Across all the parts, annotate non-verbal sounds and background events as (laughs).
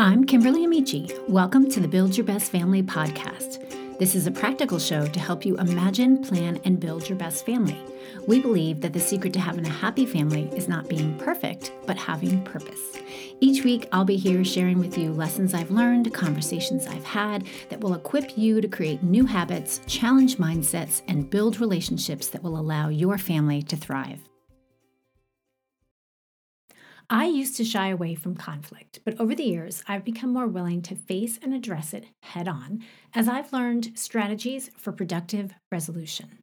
I'm Kimberly Amici. Welcome to the Build Your Best Family podcast. This is a practical show to help you imagine, plan, and build your best family. We believe that the secret to having a happy family is not being perfect, but having purpose. Each week, I'll be here sharing with you lessons I've learned, conversations I've had that will equip you to create new habits, challenge mindsets, and build relationships that will allow your family to thrive. I mm-hmm. used to shy away from conflict, but over the years, I've become more willing to face and address it head on as I've learned strategies for productive resolution.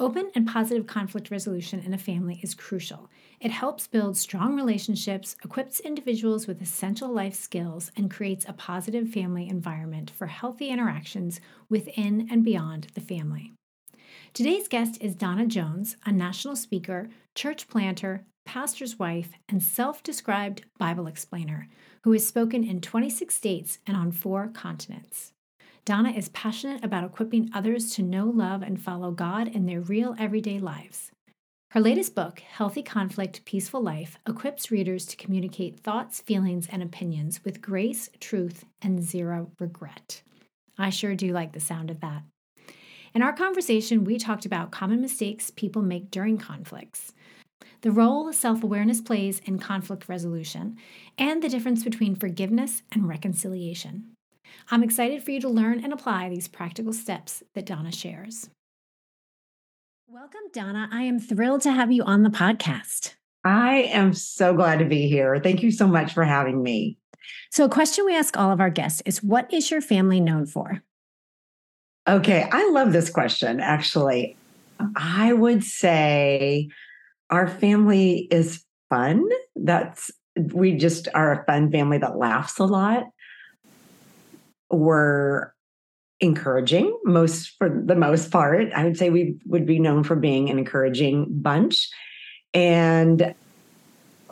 Open and positive conflict resolution in a family is crucial. It helps build strong relationships, equips individuals with essential life skills, and creates a positive family environment for healthy interactions within and beyond the family. Today's guest is Donna Jones, a national speaker, church planter, pastor's wife, and self described Bible explainer who has spoken in 26 states and on four continents. Donna is passionate about equipping others to know, love, and follow God in their real everyday lives. Her latest book, Healthy Conflict, Peaceful Life, equips readers to communicate thoughts, feelings, and opinions with grace, truth, and zero regret. I sure do like the sound of that. In our conversation, we talked about common mistakes people make during conflicts, the role self awareness plays in conflict resolution, and the difference between forgiveness and reconciliation. I'm excited for you to learn and apply these practical steps that Donna shares. Welcome, Donna. I am thrilled to have you on the podcast. I am so glad to be here. Thank you so much for having me. So, a question we ask all of our guests is What is your family known for? Okay, I love this question, actually. I would say our family is fun. That's we just are a fun family that laughs a lot. We're encouraging most for the most part. I would say we would be known for being an encouraging bunch. And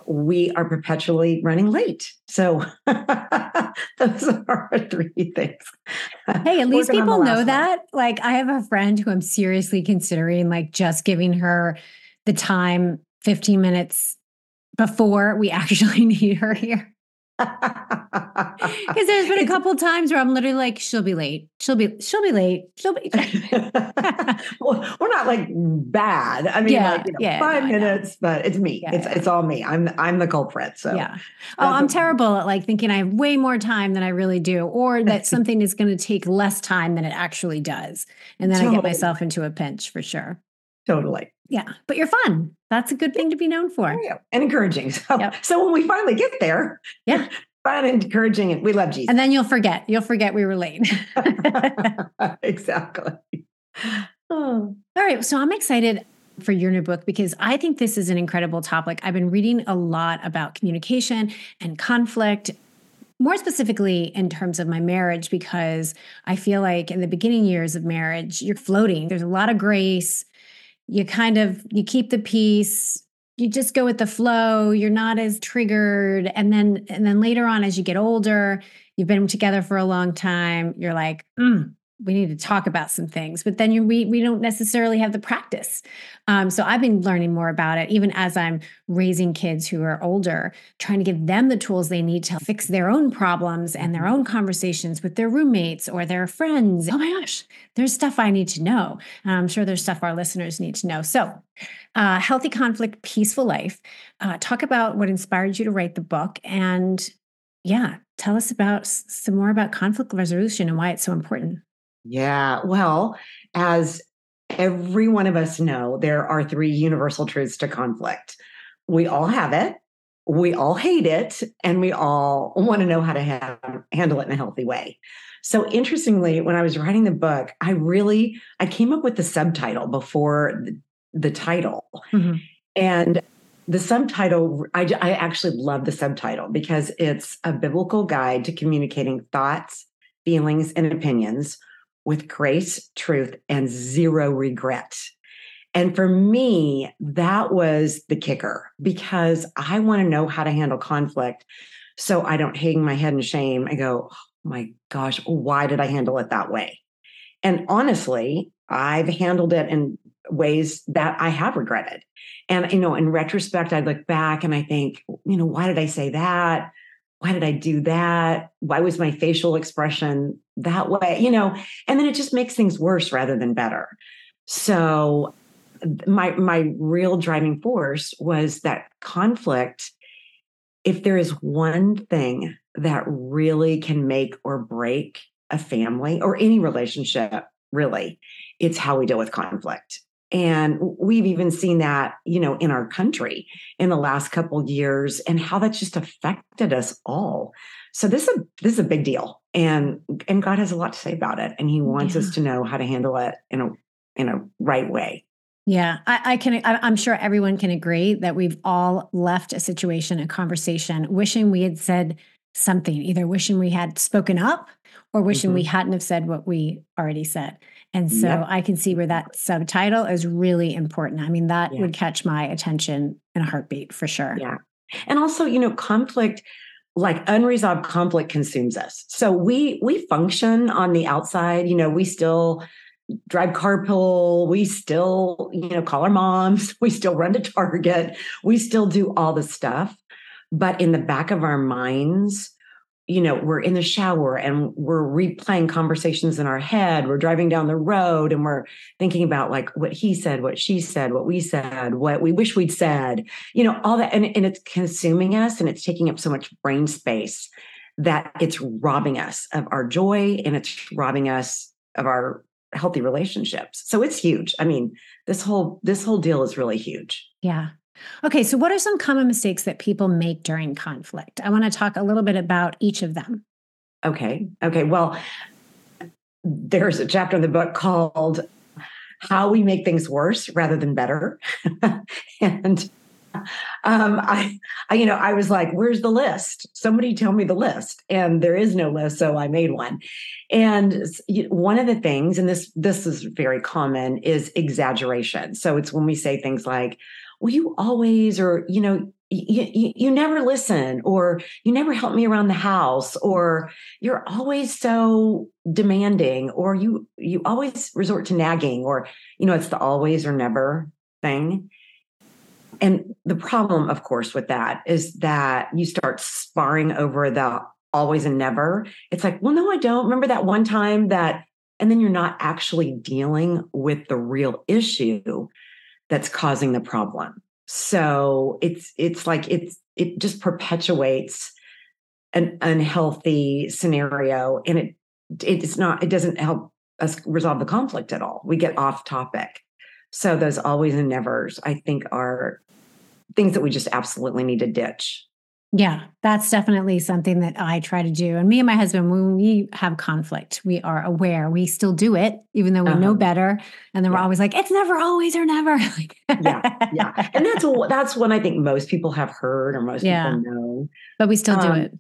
we are perpetually running late. So (laughs) those are our three things. Hey, at least people know one. that. Like I have a friend who I'm seriously considering like just giving her the time 15 minutes before we (laughs) actually need her here. (laughs) Because there's been a couple times where I'm literally like, she'll be late. She'll be, she'll be late. She'll be. (laughs) well, we're not like bad. I mean, yeah, like you know, yeah, five no, minutes, but it's me. Yeah, it's it's all me. I'm I'm the culprit. So yeah. Oh, I'm um, terrible at like thinking I have way more time than I really do, or that something is going to take less time than it actually does, and then totally. I get myself into a pinch for sure. Totally. Yeah, but you're fun. That's a good thing to be known for. Yeah. And encouraging. So, yep. so when we finally get there, yeah, (laughs) fun and encouraging, and we love Jesus. And then you'll forget. You'll forget we were late. (laughs) (laughs) exactly. Oh. (sighs) All right. So I'm excited for your new book because I think this is an incredible topic. I've been reading a lot about communication and conflict more specifically in terms of my marriage because i feel like in the beginning years of marriage you're floating there's a lot of grace you kind of you keep the peace you just go with the flow you're not as triggered and then and then later on as you get older you've been together for a long time you're like mm, we need to talk about some things but then you we, we don't necessarily have the practice um, so i've been learning more about it even as i'm raising kids who are older trying to give them the tools they need to fix their own problems and their own conversations with their roommates or their friends. Oh my gosh there's stuff i need to know. And i'm sure there's stuff our listeners need to know. So uh, healthy conflict peaceful life uh, talk about what inspired you to write the book and yeah tell us about some more about conflict resolution and why it's so important. Yeah. Well, as every one of us know, there are three universal truths to conflict. We all have it, we all hate it, and we all want to know how to ha- handle it in a healthy way. So interestingly, when I was writing the book, I really I came up with the subtitle before the, the title. Mm-hmm. And the subtitle, I, I actually love the subtitle because it's a biblical guide to communicating thoughts, feelings, and opinions with grace, truth, and zero regret. And for me, that was the kicker because I want to know how to handle conflict so I don't hang my head in shame and go, oh my gosh, why did I handle it that way? And honestly, I've handled it in ways that I have regretted. And, you know, in retrospect, I look back and I think, you know, why did I say that? Why did I do that? Why was my facial expression that way? You know, and then it just makes things worse rather than better. So my my real driving force was that conflict if there is one thing that really can make or break a family or any relationship really it's how we deal with conflict and we've even seen that you know in our country in the last couple years and how that's just affected us all so this is a this is a big deal and and god has a lot to say about it and he wants yeah. us to know how to handle it in a in a right way yeah, I, I can. I, am sure everyone can agree that we've all left a situation, a conversation, wishing we had said something, either wishing we had spoken up or wishing mm-hmm. we hadn't have said what we already said. And so yep. I can see where that subtitle is really important. I mean, that yeah. would catch my attention in a heartbeat for sure. Yeah. And also, you know, conflict like unresolved conflict consumes us. So we we function on the outside, you know, we still drive carpool we still you know call our moms (laughs) we still run to target we still do all the stuff but in the back of our minds you know we're in the shower and we're replaying conversations in our head we're driving down the road and we're thinking about like what he said what she said what we said what we wish we'd said you know all that and, and it's consuming us and it's taking up so much brain space that it's robbing us of our joy and it's robbing us of our healthy relationships. So it's huge. I mean, this whole this whole deal is really huge. Yeah. Okay, so what are some common mistakes that people make during conflict? I want to talk a little bit about each of them. Okay. Okay. Well, there's a chapter in the book called How We Make Things Worse Rather Than Better. (laughs) and um, I, I, you know, I was like, where's the list? Somebody tell me the list. And there is no list. So I made one. And one of the things, and this, this is very common is exaggeration. So it's when we say things like, well, you always, or, you know, you, you, you never listen or you never help me around the house or you're always so demanding or you you always resort to nagging or you know it's the always or never thing and the problem, of course, with that is that you start sparring over the always and never. It's like, well, no, I don't. Remember that one time that, and then you're not actually dealing with the real issue that's causing the problem. So it's it's like it's it just perpetuates an unhealthy scenario and it it's not it doesn't help us resolve the conflict at all. We get off topic. So those always and nevers, I think, are things that we just absolutely need to ditch. Yeah, that's definitely something that I try to do. And me and my husband, when we have conflict, we are aware. We still do it, even though we uh-huh. know better. And then yeah. we're always like, "It's never always or never." (laughs) yeah, yeah. And that's (laughs) that's what I think most people have heard or most yeah. people know. But we still do um, it.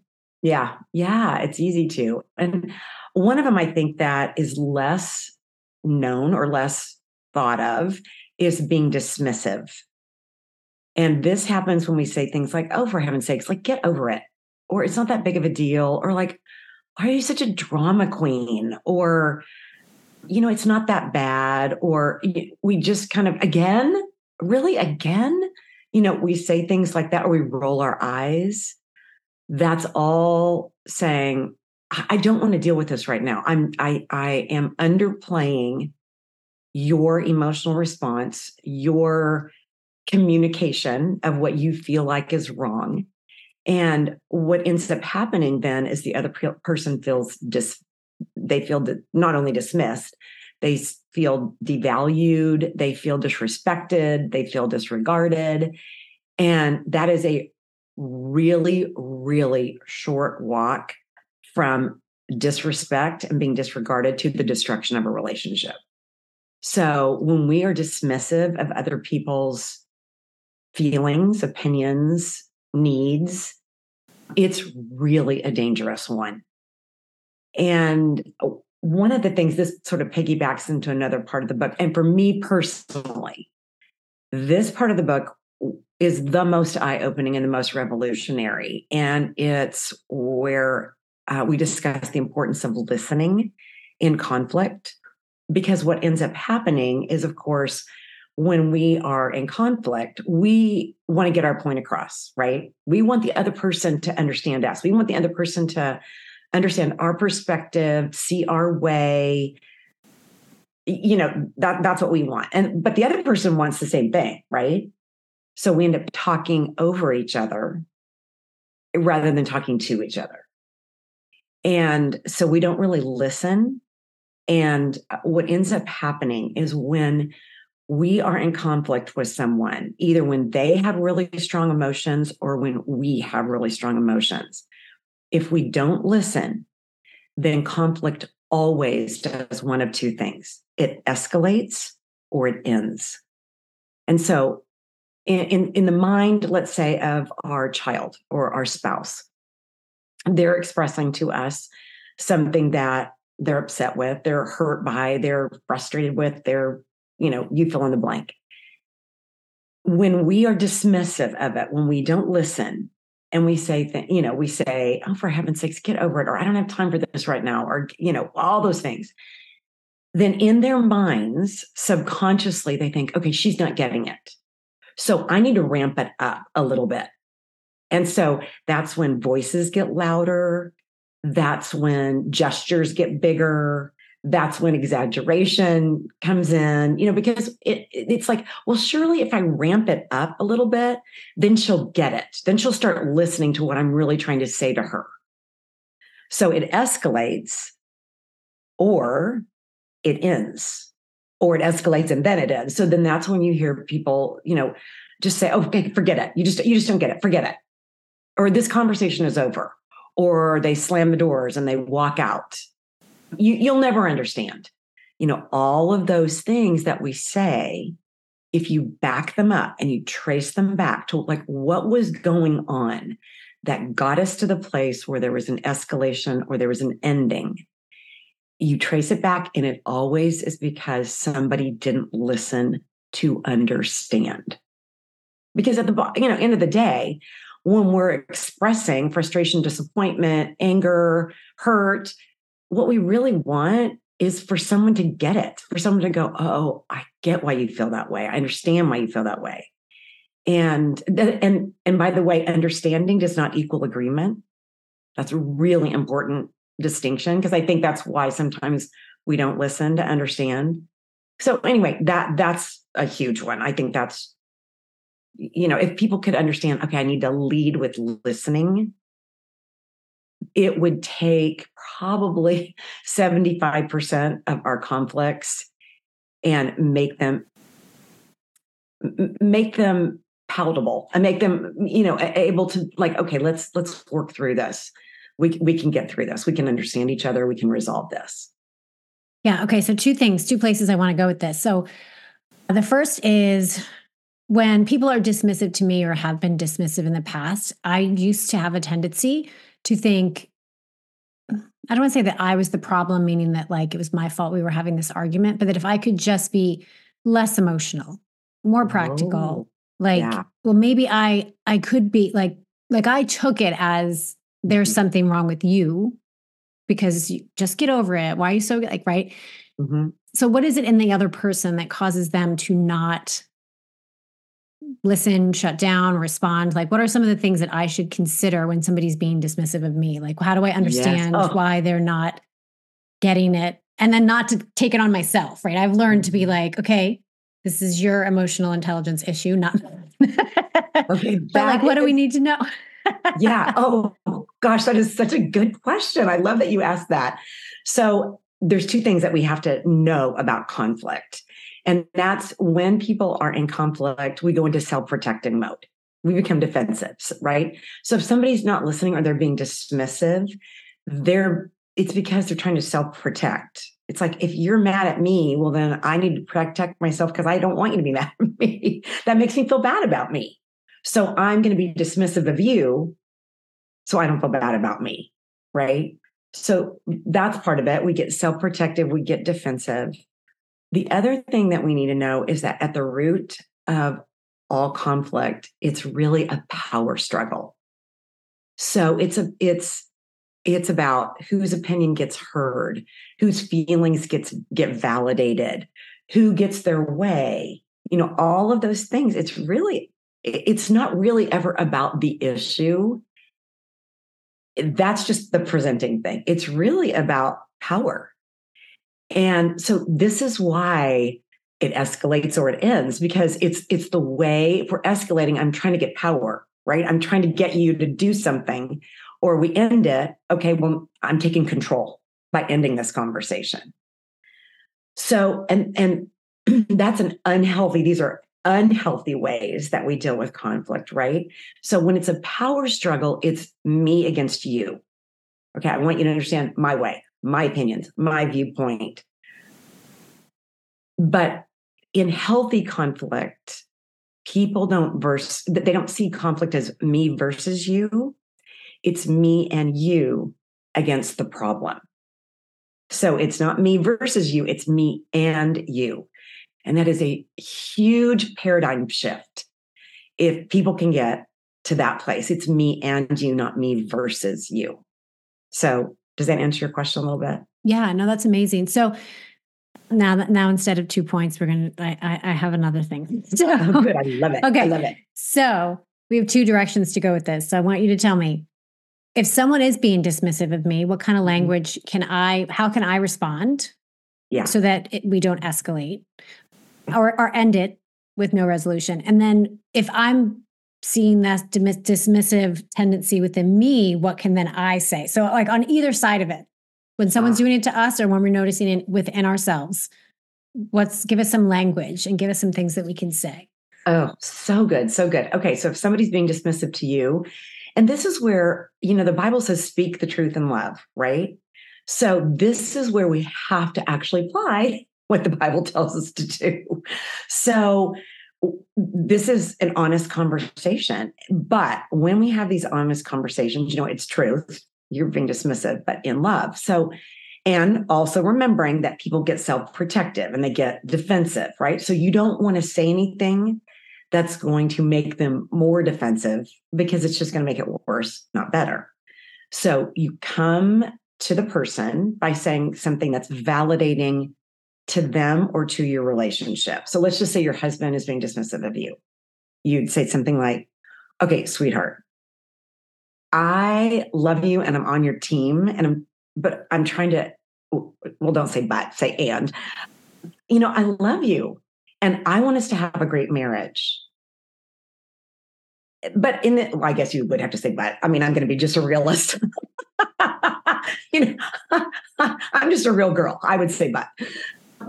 Yeah, yeah. It's easy to. And one of them, I think that is less known or less thought of is being dismissive and this happens when we say things like, oh, for heaven's sakes, like get over it. Or it's not that big of a deal. Or like, are you such a drama queen? Or, you know, it's not that bad. Or we just kind of, again, really, again, you know, we say things like that or we roll our eyes. That's all saying, I don't want to deal with this right now. I'm I I am underplaying your emotional response, your communication of what you feel like is wrong. And what ends up happening then is the other person feels dis, they feel not only dismissed, they feel devalued, they feel disrespected, they feel disregarded. And that is a really, really short walk from disrespect and being disregarded to the destruction of a relationship. So when we are dismissive of other people's feelings, opinions, needs, it's really a dangerous one. And one of the things this sort of piggybacks into another part of the book, and for me personally, this part of the book is the most eye opening and the most revolutionary. And it's where uh, we discuss the importance of listening in conflict. Because what ends up happening is, of course, when we are in conflict, we want to get our point across, right? We want the other person to understand us. We want the other person to understand our perspective, see our way. You know, that that's what we want. And but the other person wants the same thing, right? So we end up talking over each other rather than talking to each other. And so we don't really listen. And uh, what ends up happening is when we are in conflict with someone, either when they have really strong emotions or when we have really strong emotions. If we don't listen, then conflict always does one of two things it escalates or it ends. And so, in, in, in the mind, let's say, of our child or our spouse, they're expressing to us something that they're upset with, they're hurt by, they're frustrated with, they're you know, you fill in the blank. When we are dismissive of it, when we don't listen, and we say, th- you know, we say, oh, for heaven's sakes, get over it, or I don't have time for this right now, or, you know, all those things. Then in their minds, subconsciously, they think, okay, she's not getting it. So I need to ramp it up a little bit. And so that's when voices get louder. That's when gestures get bigger that's when exaggeration comes in you know because it, it's like well surely if i ramp it up a little bit then she'll get it. Then she'll start listening to what i'm really trying to say to her. So it escalates or it ends or it escalates and then it ends. So then that's when you hear people you know just say oh, okay forget it. You just you just don't get it. Forget it. Or this conversation is over or they slam the doors and they walk out you, you'll never understand. You know, all of those things that we say, if you back them up and you trace them back to like what was going on that got us to the place where there was an escalation or there was an ending, you trace it back and it always is because somebody didn't listen to understand. Because at the you know end of the day, when we're expressing frustration, disappointment, anger, hurt, what we really want is for someone to get it, for someone to go, "Oh, I get why you feel that way. I understand why you feel that way." And and and by the way, understanding does not equal agreement. That's a really important distinction because I think that's why sometimes we don't listen to understand. So anyway, that that's a huge one. I think that's you know, if people could understand, okay, I need to lead with listening it would take probably (laughs) 75% of our conflicts and make them make them palatable and make them you know able to like okay let's let's work through this. We we can get through this. We can understand each other. We can resolve this. Yeah okay so two things two places i want to go with this. So the first is when people are dismissive to me or have been dismissive in the past i used to have a tendency to think I don't want to say that I was the problem, meaning that like it was my fault we were having this argument, but that if I could just be less emotional, more practical, oh, like, yeah. well, maybe I I could be like like I took it as there's mm-hmm. something wrong with you because you just get over it. Why are you so like right? Mm-hmm. So what is it in the other person that causes them to not listen, shut down, respond? Like, what are some of the things that I should consider when somebody's being dismissive of me? Like, how do I understand yes. oh. why they're not getting it? And then not to take it on myself, right? I've learned to be mm-hmm. like, okay, this is your emotional intelligence issue, not (laughs) okay. but like, what do we need to know? yeah. (laughs) Oh gosh, that is such a good question. I love that you asked that. So there's two things that we have to know about conflict. And that's when people are in conflict, we go into self protecting mode. We become defensive, right? So if somebody's not listening or they're being dismissive, they're it's because they're trying to self protect. It's like if you're mad at me, well then I need to protect myself because I don't want you to be (laughs) mad at me. that makes me feel bad about me. So I'm going to be dismissive of you so I don't feel bad about me, right? So that's part of it. We get self protective, we get defensive. The other thing that we need to know is that at the root of all conflict, it's really a power struggle. So it's a it's it's about whose opinion gets heard, whose feelings gets get validated, who gets their way. you know, all of those things. It's really, it's not really ever about the issue. That's just the presenting thing. It's really about power. And so this is why it escalates or it ends because it's it's the way we're escalating i'm trying to get power right? I'm trying to get you to do something or we end it okay well i'm taking control by ending this conversation. So and and (clears throat) that's an unhealthy these are unhealthy ways that we deal with conflict right? So when it's a power struggle it's me against you. Okay i want you to understand my way my opinions my viewpoint but in healthy conflict, people don't verse, they don't see conflict as me versus you. It's me and you against the problem. So it's not me versus you, it's me and you. And that is a huge paradigm shift. If people can get to that place, it's me and you, not me versus you. So, does that answer your question a little bit? Yeah, no, that's amazing. So, now that now instead of two points we're gonna i i have another thing. (laughs) So oh, good. I love it. Okay. i love it. So we have two directions to go with this. So i want you to tell me if someone is being dismissive of me what kind of mm-hmm. language can i how can i respond yeah. so that it, we don't escalate or or end it with no resolution? And then if i'm seeing that dismissive tendency within me what can then i say? So like on either side of it when someone's ah. doing it to us or when we're noticing it within ourselves what's give us some language and give us some things that we can say. Oh so good so good. Okay so if somebody's being dismissive to you and this is where you know the bible says speak the truth in love right? So this is where we have to actually apply (laughs) what the bible tells us to do. So this is an honest conversation but when we have these honest conversations you know it's truth you're being dismissive, but in love. So, and also remembering that people get self protective and they get defensive, right? So you don't want to say anything that's going to make them more defensive because it's just going to make it worse, not better. So you come to the person by saying something that's validating to them or to your relationship. So let's just say your husband is being dismissive of you. You'd say something like, okay, sweetheart, I love you and I'm on your team and I'm but I'm trying to well don't say but say and you know I love you and I want us to have a great marriage. But in the well, I guess you would have to say but I mean I'm going to be just a realist. (laughs) you know (laughs) I'm just a real girl. I would say but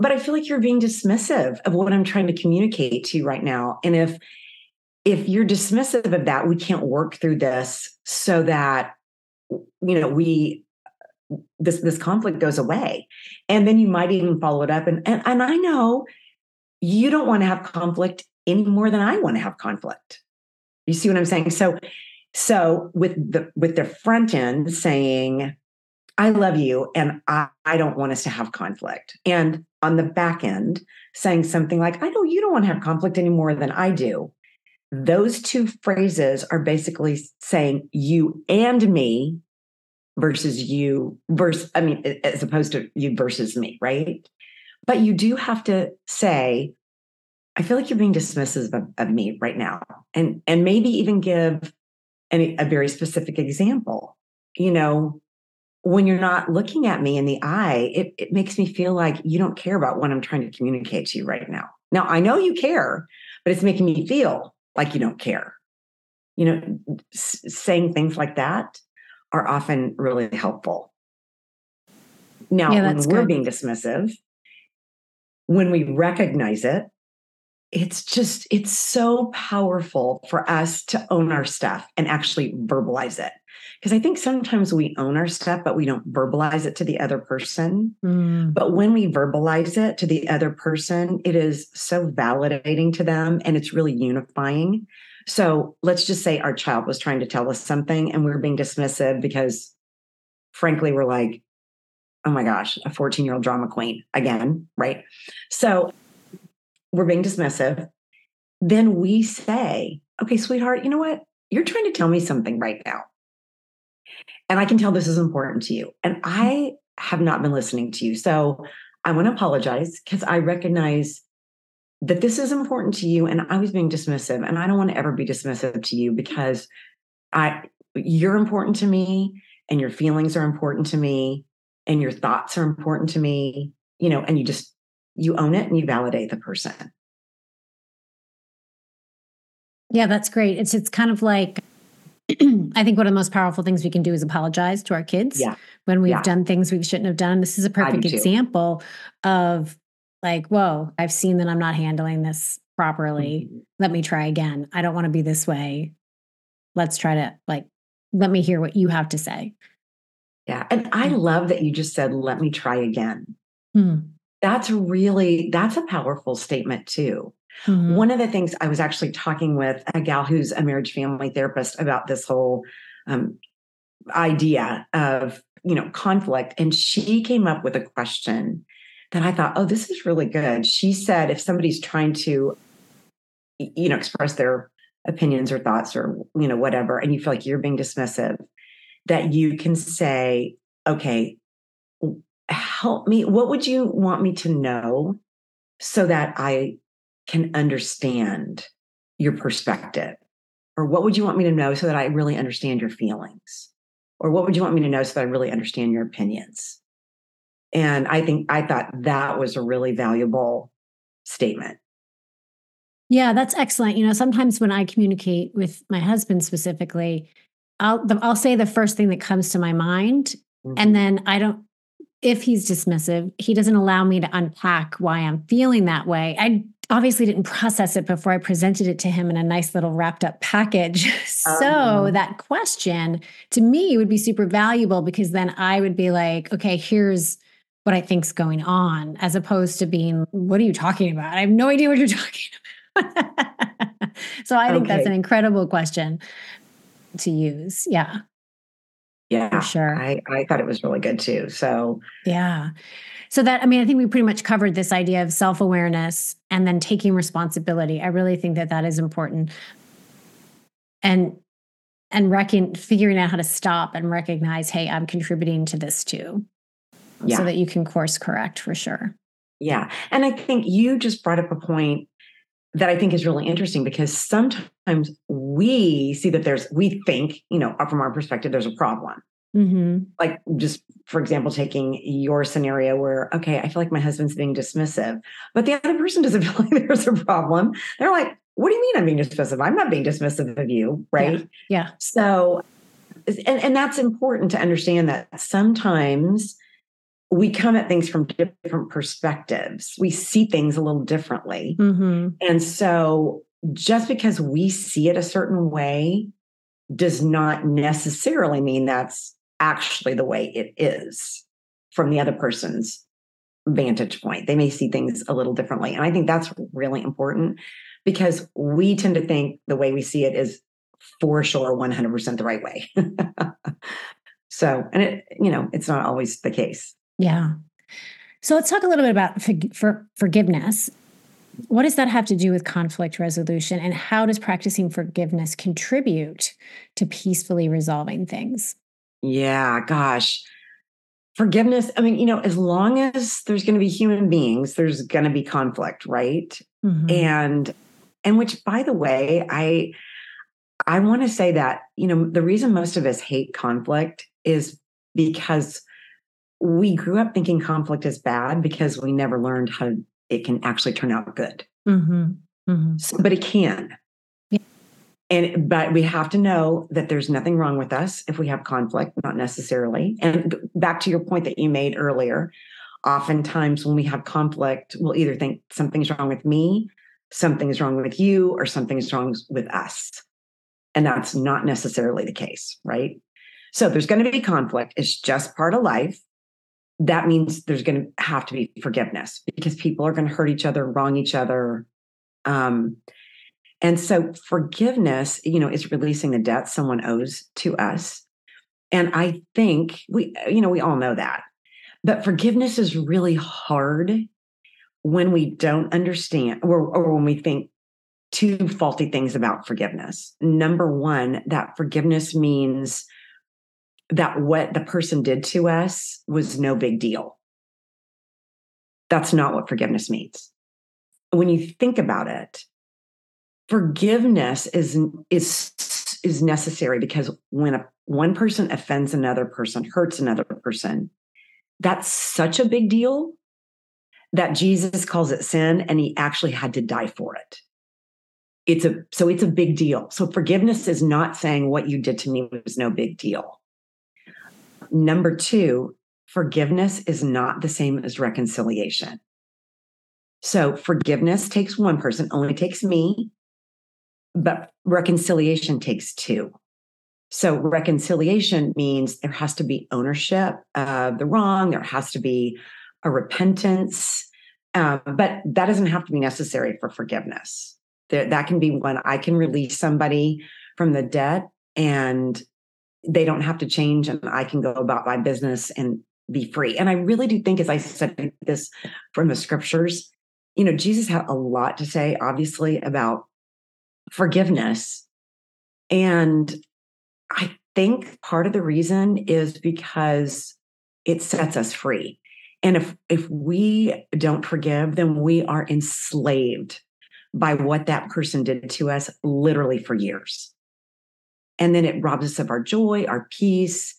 but I feel like you're being dismissive of what I'm trying to communicate to you right now and if if you're dismissive of that, we can't work through this so that you know we this this conflict goes away. And then you might even follow it up. And and, and I know you don't want to have conflict any more than I want to have conflict. You see what I'm saying? So so with the with the front end saying, I love you and I, I don't want us to have conflict. And on the back end, saying something like, I know you don't want to have conflict any more than I do. Those two phrases are basically saying you and me versus you versus, I mean, as opposed to you versus me, right? But you do have to say, I feel like you're being dismissive of, of me right now. And and maybe even give a very specific example. You know, when you're not looking at me in the eye, it, it makes me feel like you don't care about what I'm trying to communicate to you right now. Now, I know you care, but it's making me feel like you don't care. You know, s- saying things like that are often really helpful. Now, yeah, when we're good. being dismissive, when we recognize it, it's just, it's so powerful for us to own our stuff and actually verbalize it. Because I think sometimes we own our stuff, but we don't verbalize it to the other person. Mm. But when we verbalize it to the other person, it is so validating to them and it's really unifying. So let's just say our child was trying to tell us something and we are being dismissive because, frankly, we're like, oh my gosh, a 14 year old drama queen again, right? So we're being dismissive. Then we say, okay, sweetheart, you know what? You're trying to tell me something right now. And I can tell this is important to you. And mm-hmm. I have not been listening to you. So I want to apologize because I recognize that this is important to you and I was being dismissive and I don't want to ever be dismissive to you because I you're important to me and your feelings are important to me and your thoughts are important to me, you know, and you just you own it and you validate the person. Yeah, that's great. It's it's kind of like (clears throat) I think one of the most powerful things we can do is apologize to our kids yeah. when we've Yeah. done things we shouldn't have done. This is a perfect example of like, whoa, I've seen that I'm not handling this properly. Mhm. Let me try again. I don't want to be this way. Let's try to like let me hear what you have to say. Yeah. And I love that you just said, let me try again. Hmm. That's really, that's a powerful statement too. Mhm. One of the things I was actually talking with a gal who's a marriage family therapist about this whole um, idea of, you know, conflict. And she came up with a question that I thought, oh, this is really good. She said, if somebody's trying to, you know, express their opinions or thoughts or, you know, whatever, and you feel like you're being dismissive, that you can say, okay, help me. What would you want me to know so that I can understand your perspective? Or what would you want me to know so that I really understand your feelings? Or what would you want me to know so that I really understand your opinions? And I think I thought that was a really valuable statement. Yeah, that's excellent. You know, sometimes when I communicate with my husband specifically, I'll the, I'll say the first thing that comes to my mind, Mhm. and then I don't. If he's dismissive, he doesn't allow me to unpack why I'm feeling that way. I obviously didn't process it before I presented it to him in a nice little wrapped up package. (laughs) so Um. that question to me would be super valuable because then I would be like, okay, here's what I think's going on, as opposed to being, what are you talking about? I have no idea what you're (laughs) talking about. (laughs) so I think that's an incredible question to use. Yeah, yeah, For sure. I, I thought it was really good too. So yeah. So that I mean, I think we pretty much covered this idea of self awareness and then taking responsibility. I really think that that is important, and and reckon figuring out how to stop and recognize, hey, I'm contributing to this too, Yeah. so that you can course correct for sure. Yeah. And I think you just brought up a point that I think is really interesting because sometimes we see that there's, we think, you know, from our perspective, there's a problem. Mm-hmm. Like, just for example, taking your scenario where, okay, I feel like my husband's being dismissive, but the other person doesn't (laughs) feel like there's a problem. They're like, what do you mean I'm being dismissive? I'm not being dismissive of you. Right. Yeah. So, and, and that's important to understand that sometimes we come at things from different perspectives. We see things a little differently. Mm-hmm. And so, just because we see it a certain way does not necessarily mean that's actually the way it is from the other person's vantage point. They may see things a little differently. And I think that's really important because we tend to think the way we see it is for sure 100% the right way. (laughs) so, and it, you know, it's not always the case. Yeah. So let's talk a little bit about for, for, forgiveness. What does that have to do with conflict resolution, and how does practicing forgiveness contribute to peacefully resolving things? Yeah, gosh. Forgiveness. I mean, you know, as long as there's going to be human beings, there's going to be conflict, right? Mhm. And and which by the way, I I want to say that, you know, the reason most of us hate conflict is because we grew up thinking conflict is bad because we never learned how it can actually turn out good. Mhm. Mhm. So- but it can. And but we have to know that there's nothing wrong with us if we have conflict, not necessarily. And back to your point that you made earlier, oftentimes when we have conflict, we'll either think something's wrong with me, something's wrong with you, or something's wrong with us. And that's not necessarily the case, right? So there's going to be conflict. It's just part of life. That means there's going to have to be forgiveness because people are going to hurt each other, wrong each other. Um, and so forgiveness, you know, is releasing the debt someone owes to us. And I think we, you know, we all know that. But forgiveness is really hard when we don't understand or, or when we think two faulty things about forgiveness. Number one, that forgiveness means that what the person did to us was no big deal. That's not what forgiveness means. when you think about it, forgiveness is is is necessary because when a, one person offends another person, hurts another person, that's such a big deal that Jesus calls it sin and he actually had to die for it. It's a so it's a big deal. So forgiveness is not saying what you did to me was no big deal. Number 2, forgiveness is not the same as reconciliation. So forgiveness takes one person, only takes me, but reconciliation takes two. So reconciliation means there has to be ownership of the wrong, there has to be a repentance, um, but that doesn't have to be necessary for forgiveness. There, that can be when I can release somebody from the debt and they don't have to change and I can go about my business and be free. And I really do think, as I said this from the scriptures, you know, Jesus had a lot to say, obviously, about forgiveness. And I think part of the reason is because it sets us free. And if if we don't forgive, then we are enslaved by what that person did to us literally for years. And then it robs us of our joy, our peace.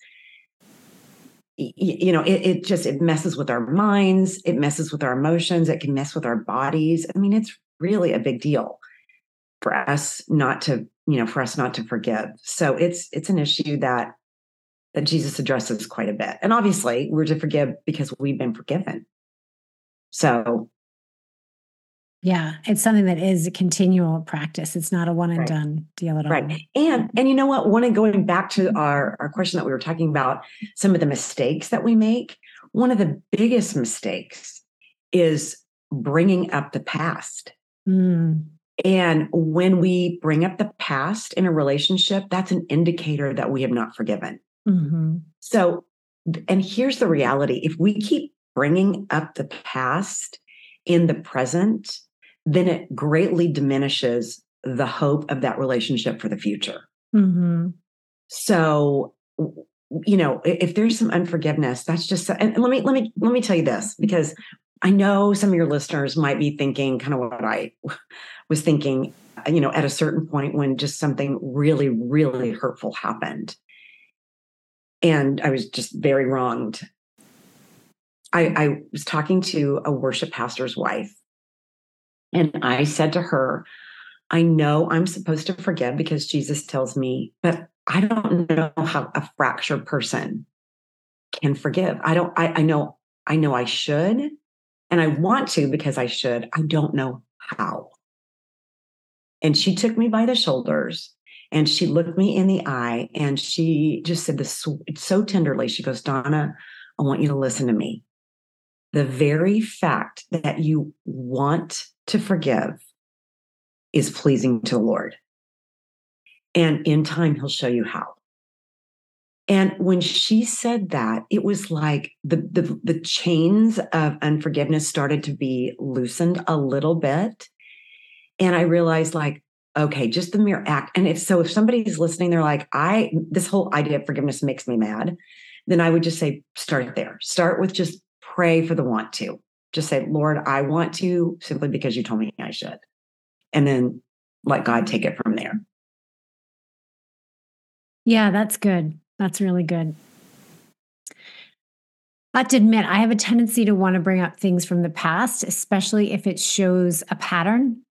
You know, it, it just it messes with our minds, it messes with our emotions, it can mess with our bodies. I mean, it's really a big deal for us not to you know for us not to forgive. So it's it's an issue that that jesus addresses quite a bit. And obviously we're to forgive because we've been forgiven. So yeah it's something that is a continual practice. It's not a one and right. done deal at all. Right and and you know what? One of going back to our our question that we were talking about some of the mistakes that we make one of the biggest mistakes is bringing up the past. Mm. And when we bring up the past in a relationship, that's an indicator that we have not forgiven. Mm-hmm. So, and here's the reality if we keep bringing up the past in the present, then it greatly diminishes the hope of that relationship for the future. Mm-hmm. So, you know, if there's some unforgiveness, that's just, and let me, let me, let me tell you this because I know some of your listeners might be thinking kind of what I was thinking, uh, you know, at a certain point when just something really, really hurtful happened. And I was just very wronged. I, I was talking to a worship pastor's wife, and I said to her, I know I'm supposed to forgive because Jesus tells me, but I don't know how a fractured person can forgive. I don't, I, I know, I know I should, and I want to because I should. I don't know how. And she took me by the shoulders and she looked me in the eye and she just said this so tenderly. She goes, Donna, I want you to listen to me. The very fact that you want to forgive is pleasing to the Lord. And in time, He'll show you how. And when she said that, it was like the, the, the chains of unforgiveness started to be loosened a little bit. And I realized, like, okay, just the mere act. And if so, if somebody's listening, they're like, I, this whole idea of forgiveness makes me mad, then I would just say, start there. Start with just pray for the want to. Just say, Lord, I want to simply because you told me I should. And then let God take it from there. Yeah, that's good. That's really good. I have to admit, I have a tendency to want to bring up things from the past, especially if it shows a pattern.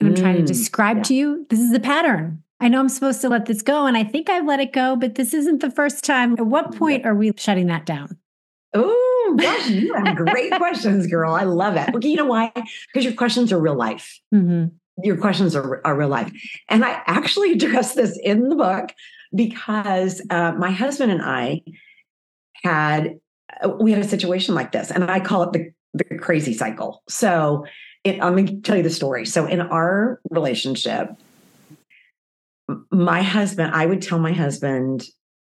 And I'm mm, trying to mm, describe yeah. to you this is the pattern. I know I'm supposed to let this go, and I think I've let it go, but this isn't the first time. At what point are we shutting that down? Oh, gosh, you have (laughs) great questions, girl. I love it. Okay, you know why? Because your questions are real life. Mm-hmm. Your questions are, are real life. And I actually (laughs) address this in the book because uh, my husband and I had uh, we had a situation like this, and I call it the the crazy cycle. So, it, gonna tell you the story. So, in our relationship, my husband, I would tell my husband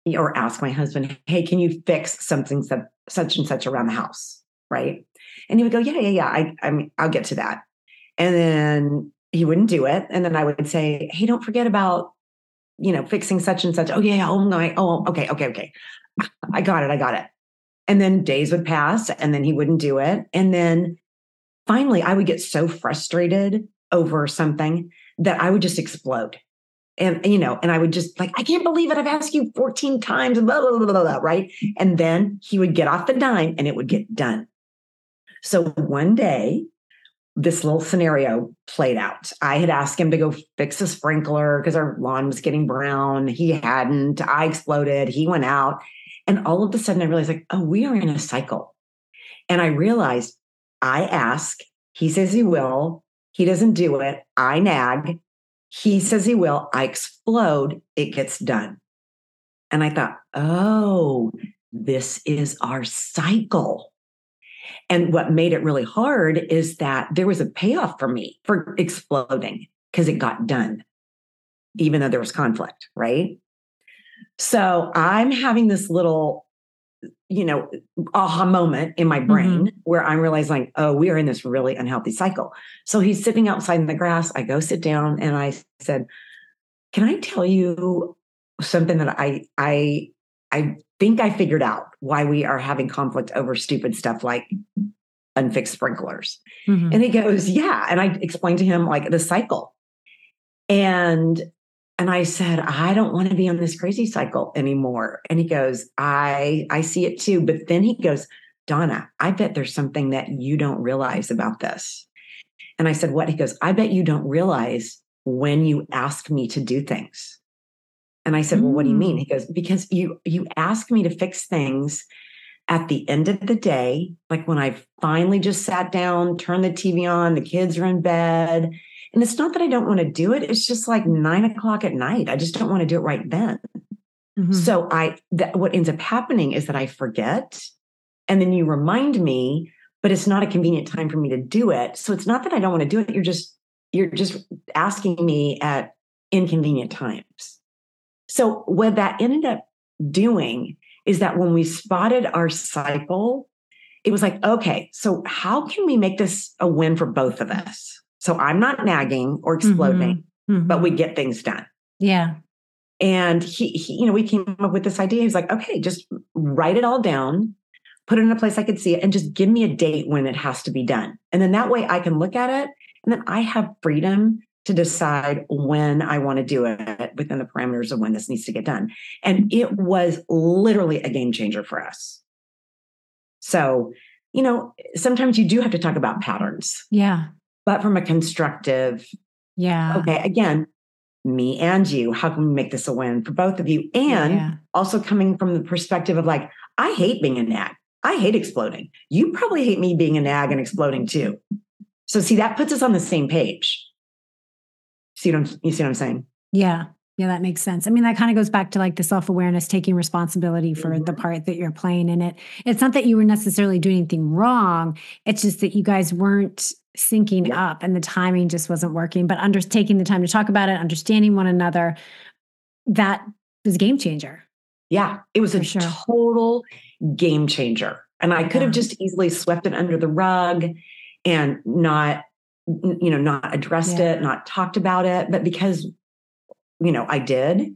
or ask my husband, "Hey, can you fix something such and such around the house?" Right? And he would go, "Yeah, yeah, yeah. I, I mean, I'll get to that." And then he wouldn't do it. And then I would say, "Hey, don't forget about you know, fixing such and such. Oh yeah, oh no, oh okay, okay, okay. (laughs) I got it, I got it. And then days would pass, and then he wouldn't do it, and then finally I would get so frustrated over something that I would just explode. And, you know, and I would just like, I can't believe it. I've asked you 14 times, blah, blah, blah, blah, blah, right? And then he would get off the dime and it would get done. So one day, this little scenario played out. I had asked him to go fix a sprinkler because our lawn was getting brown. He hadn't. I exploded. He went out. And all of a sudden, I realized, like, oh, we are in a cycle. And I realized I ask, he says he will. He doesn't do it. I nag. He says he will. I explode. It gets done. And I thought, oh, this is our cycle. And what made it really hard is that there was a payoff for me for exploding because it got done, even though there was conflict, right? So I'm having this little, you know, aha moment in my brain mm-hmm. where I'm realizing, oh, we are in this really unhealthy cycle. So he's sitting outside in the grass. I go sit down and I said, Can I tell you something that I I I think I figured out why we are having conflict over stupid stuff like unfixed sprinklers. Mm-hmm. And he goes, Yeah. And I explained to him like the cycle. And and I said, I don't want to be on this crazy cycle anymore. And he goes, I I see it too. But then he goes, Donna, I bet there's something that you don't realize about this. And I said, What? He goes, I bet you don't realize when you ask me to do things. And I said, Well, what do you mean? Mm. He goes, Because you you ask me to fix things at the end of the day, like when I finally just sat down, turned the TV on, the kids are in bed. And it's not that I don't want to do it. It's just like nine o'clock at night. I just don't want to do it right then. Mm-hmm. So I that what ends up happening is that I forget. And then you remind me, but it's not a convenient time for me to do it. So it's not that I don't want to do it. You're just, you're just asking me at inconvenient times. So what that ended up doing is that when we spotted our cycle, it was like, okay, so how can we make this a win for both of us? So I'm not nagging or exploding, mm-hmm. Mm-hmm. but we get things done. Yeah. And he, he, you know, we came up with this idea. He's like, okay, just write it all down, put it in a place I could see it, and just give me a date when it has to be done. And then that way I can look at it and then I have freedom to decide when I want to do it within the parameters of when this needs to get done. And it was literally a game changer for us. So, you know, sometimes you do have to talk about patterns. Yeah. But from a constructive, yeah. Okay. Again, me and you, how can we make this a win for both of you? And yeah. also coming from the perspective of like, I hate being a nag. I hate exploding. You probably hate me being a nag and exploding too. So, see, that puts us on the same page. See what I'm, you see what I'm saying? Yeah. Yeah, that makes sense. I mean, that kind of goes back to like the self awareness, taking responsibility for mm-hmm. the part that you're playing in it. It's not that you were necessarily doing anything wrong. It's just that you guys weren't syncing yeah. up and the timing just wasn't working. But under taking the time to talk about it, understanding one another, that was a game changer. Yeah, it was a sure. total game changer. And I could have just easily swept it under the rug and not you know not addressed yeah. it not talked about it but because you know i did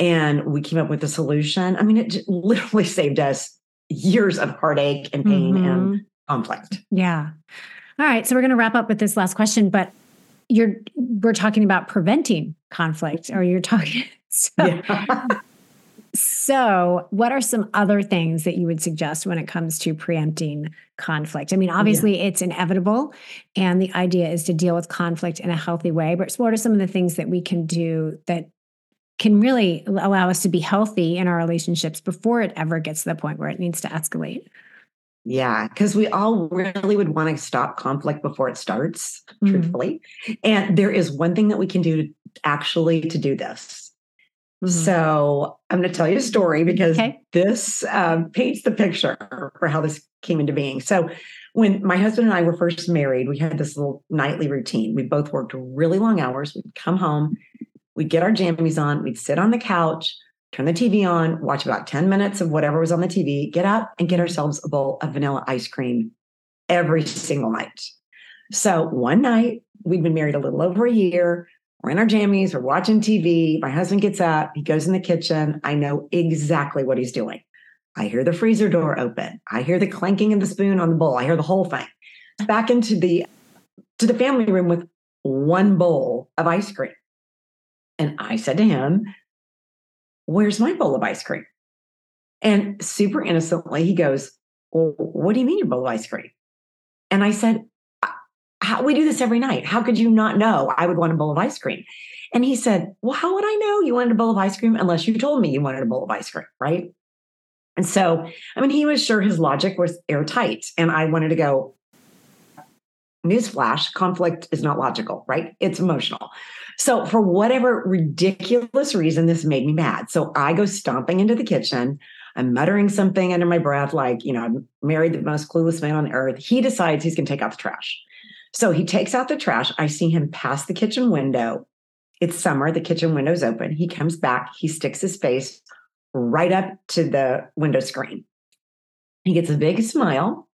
and we came up with a solution i mean it literally (laughs) saved us years of heartache and pain mm-hmm. and conflict yeah all right so we're going to wrap up with this last question but you're we're talking about preventing conflict or you're talking (laughs) so, yeah. (laughs) So, what are some other things that you would suggest when it comes to preempting conflict? I mean, obviously, yeah. it's inevitable, and the idea is to deal with conflict in a healthy way. But what are some of the things that we can do that can really allow us to be healthy in our relationships before it ever gets to the point where it needs to escalate? Yeah, because we all really would want to stop conflict before it starts, mm-hmm. truthfully. And there is one thing that we can do actually to do this. So I'm going to tell you a story because okay. this um, paints the picture for how this came into being. So when my husband and I were first married, we had this little nightly routine. We both worked really long hours. We'd come home, we'd get our jammies on, we'd sit on the couch, turn the TV on, watch about 10 minutes of whatever was on the TV, get up and get ourselves a bowl of vanilla ice cream every single night. So one night, we'd been married a little over a year. We're in our jammies, we're watching TV. My husband gets up, he goes in the kitchen. I know exactly what he's doing. I hear the freezer door open. I hear the clanking of the spoon on the bowl. I hear the whole thing. back into the to the family room with one bowl of ice cream. And I said to him, Where's my bowl of ice cream? And super innocently, he goes, Well, what do you mean your bowl of ice cream? And I said, how, We do this every night. How could you not know I would want a bowl of ice cream? And he said, Well, how would I know you wanted a bowl of ice cream unless you told me you wanted a bowl of ice cream? Right. And so, I mean, he was sure his logic was airtight. And I wanted to go, newsflash conflict is not logical, right? It's emotional. So, for whatever ridiculous reason, this made me mad. So, I go stomping into the kitchen. I'm muttering something under my breath, like, you know, I'm married the most clueless man on earth. He decides he's going to take out the trash. So, he takes out the trash. I see him pass the kitchen window. It's summer, the kitchen window's open. He comes back, he sticks his face right up to the window screen. He gets a big smile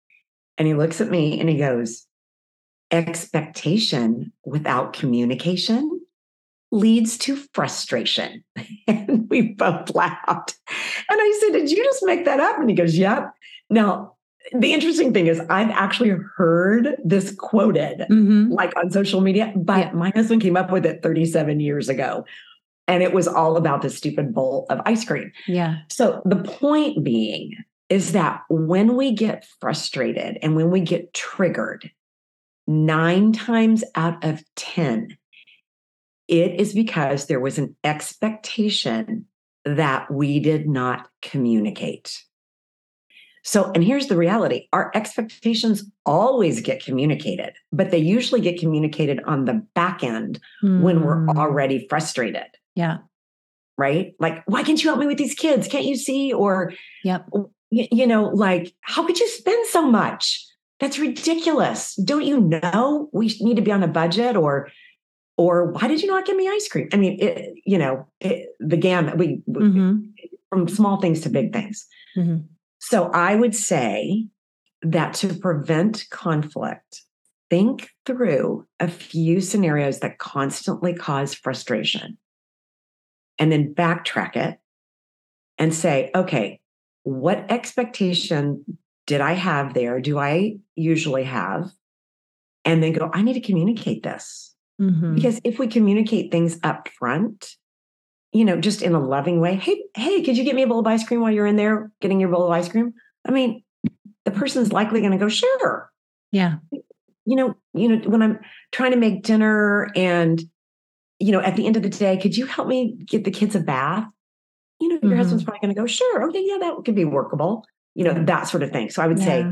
and he looks at me and he goes, expectation without communication leads to frustration. (laughs) And we both laughed. And I said, Did you just make that up? And he goes, Yep. Now, the interesting thing is, I've actually heard this quoted mm-hmm. like on social media, but yeah. my husband came up with it 37 years ago. And it was all about the stupid bowl of ice cream. Yeah. So the point being is that when we get frustrated and when we get triggered, nine times out of 10, it is because there was an expectation that we did not communicate. So, and here's the reality our expectations always get communicated, but they usually get communicated on the back end mm. when we're hmm. already frustrated. Yeah. Right? Like, why can't you help me with these kids? Can't you see? Or, yep. you, you know, like, how could you spend so much? That's ridiculous. Don't you know we need to be on a budget or or why did you not give me ice cream? I mean, it, you know, it, the gamut we mm-hmm. from small things to big things. Mm-hmm. So I would say that to prevent conflict, think through a few scenarios that constantly cause frustration and then backtrack it and say, okay, what expectation did I have there? Do I usually have? And then go, I need to communicate this. Mm-hmm. Because if we communicate things up front, you know, just in a loving way, hey, hey, could you get me a bowl of ice cream while you're in there getting your bowl of ice cream? I mean, the person's likely going to go, sure. Yeah. You know, you know, when I'm trying to make dinner and, you know, at the end of the day, could you help me get the kids a bath? You know, your mm-hmm. husband's probably going to go, sure. Okay, yeah, that could be workable you know, that sort of thing. So I would yeah. say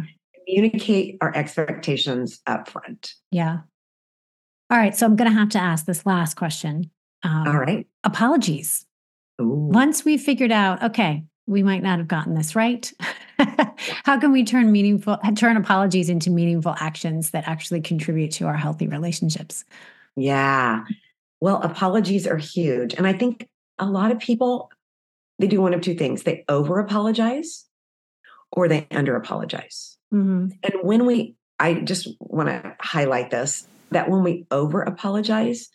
communicate our expectations up front. Yeah. All right. So I'm going to have to ask this last question. Um, All right. Apologies. Ooh. Once we figured out, okay, we might not have gotten this right. (laughs) How can we turn meaningful, turn apologies into meaningful actions that actually contribute to our healthy relationships? Yeah. Well, apologies are huge. And I think a lot of people, they do one of two things. They over apologize or they under apologize. Mm-hmm. And when we, I just want to highlight this that when we over apologize,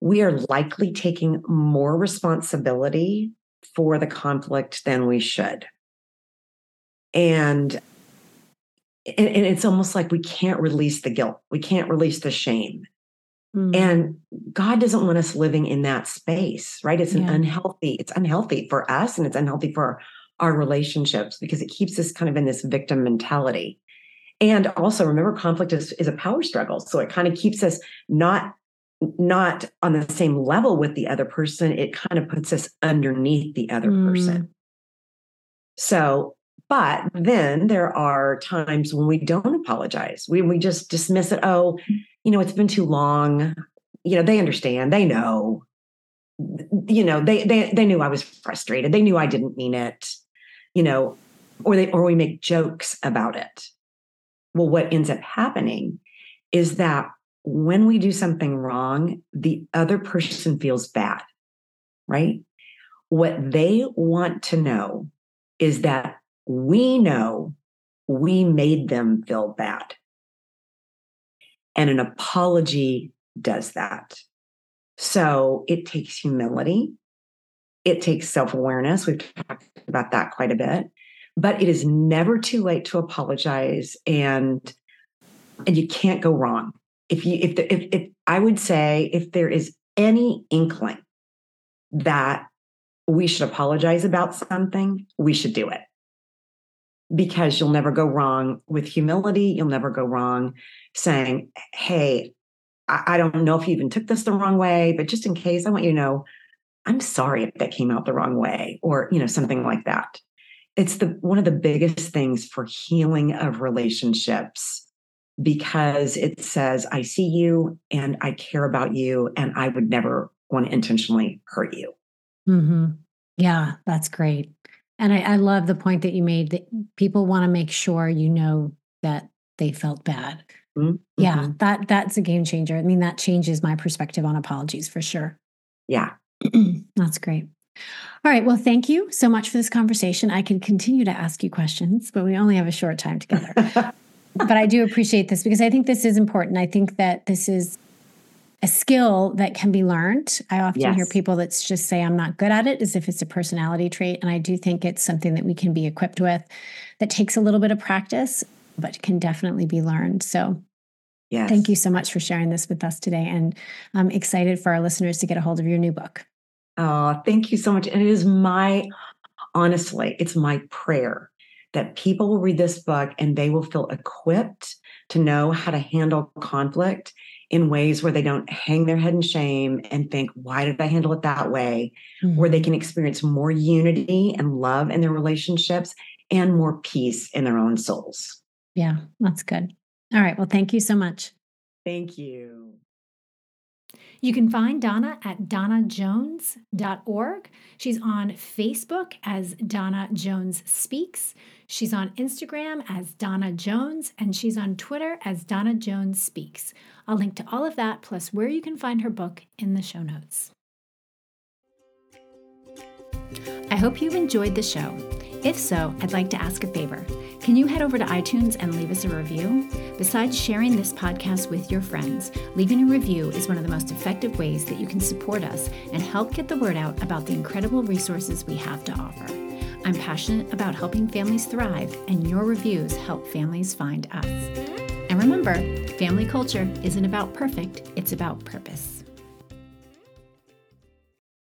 we are likely taking more responsibility for the conflict than we should. And, and, it's almost like we can't release the guilt, we can't release the shame. Mm-hmm. And God doesn't want us living in that space, right? It's an yeah. unhealthy, it's unhealthy for us and it's unhealthy for our relationships because it keeps us kind of in this victim mentality. And also remember conflict is, is a power struggle. So it kind of keeps us not not on the same level with the other person. It kind of puts us underneath the other mm. person. So, but then there are times when we don't apologize. We we just dismiss it. Oh, you know, it's been too long. You know, they understand. They know. You know, they they they knew I was frustrated. They knew I didn't mean it you know, or they or we make jokes about it. Well, what ends up happening is that when we do something wrong, the other person feels bad, right? What they want to know is that we know we made them feel bad. And an apology does that. So it takes humility it takes self awareness. We've talked about that quite a bit, but it is never too late to apologize. And and you can't go wrong. If you if the, if if I would say if there is any inkling that we should apologize about something, we should do it. Because you'll never go wrong with humility. You'll never go wrong saying, Hey, I, I don't know if you even took this the wrong way, but just in case, I want you to know I'm sorry if that came out the wrong way, or you know, something like that. It's the one of the biggest things for healing of relationships because it says, I see you and I care about you, and I would never want to intentionally hurt you. Mm-hmm. Yeah, that's great. And I, I love the point that you made that people want to make sure you know that they felt bad. Mm-hmm. Yeah, that that's a game changer. I mean, that changes my perspective on apologies for sure. Yeah. (clears throat) that's great. All right. Well, thank you so much for this conversation. I can continue to ask you questions, but we only have a short time together. (laughs) but I do appreciate this because I think this is important. I think that this is a skill that can be learned. I often yes. hear people that just say, I'm not good at it, as if it's a personality trait. And I do think it's something that we can be equipped with that takes a little bit of practice, but can definitely be learned. So, yes. thank you so much for sharing this with us today. And I'm excited for our listeners to get a hold of your new book. Oh, thank you so much. And it is my, honestly, it's my prayer that people will read this book and they will feel equipped to know how to handle conflict in ways where they don't hang their head in shame and think, why did I handle it that way? Mm-hmm. Where they can experience more unity and love in their relationships and more peace in their own souls. Yeah, that's good. All right. Well, thank you so much. Thank you. You can find Donna at donnajones.org. She's on Facebook as Donna Jones Speaks. She's on Instagram as Donna Jones, and she's on Twitter as Donna Jones Speaks. I'll link to all of that, plus where you can find her book in the show notes. I hope you've enjoyed the show. If so, I'd like to ask a favor. Can you head over to iTunes and leave us a review? Besides sharing this podcast with your friends, leaving a review is one of the most effective ways that you can support us and help get the word out about the incredible resources we have to offer. I'm passionate about helping families thrive, and your reviews help families find us. And remember, family culture isn't about perfect, it's about purpose.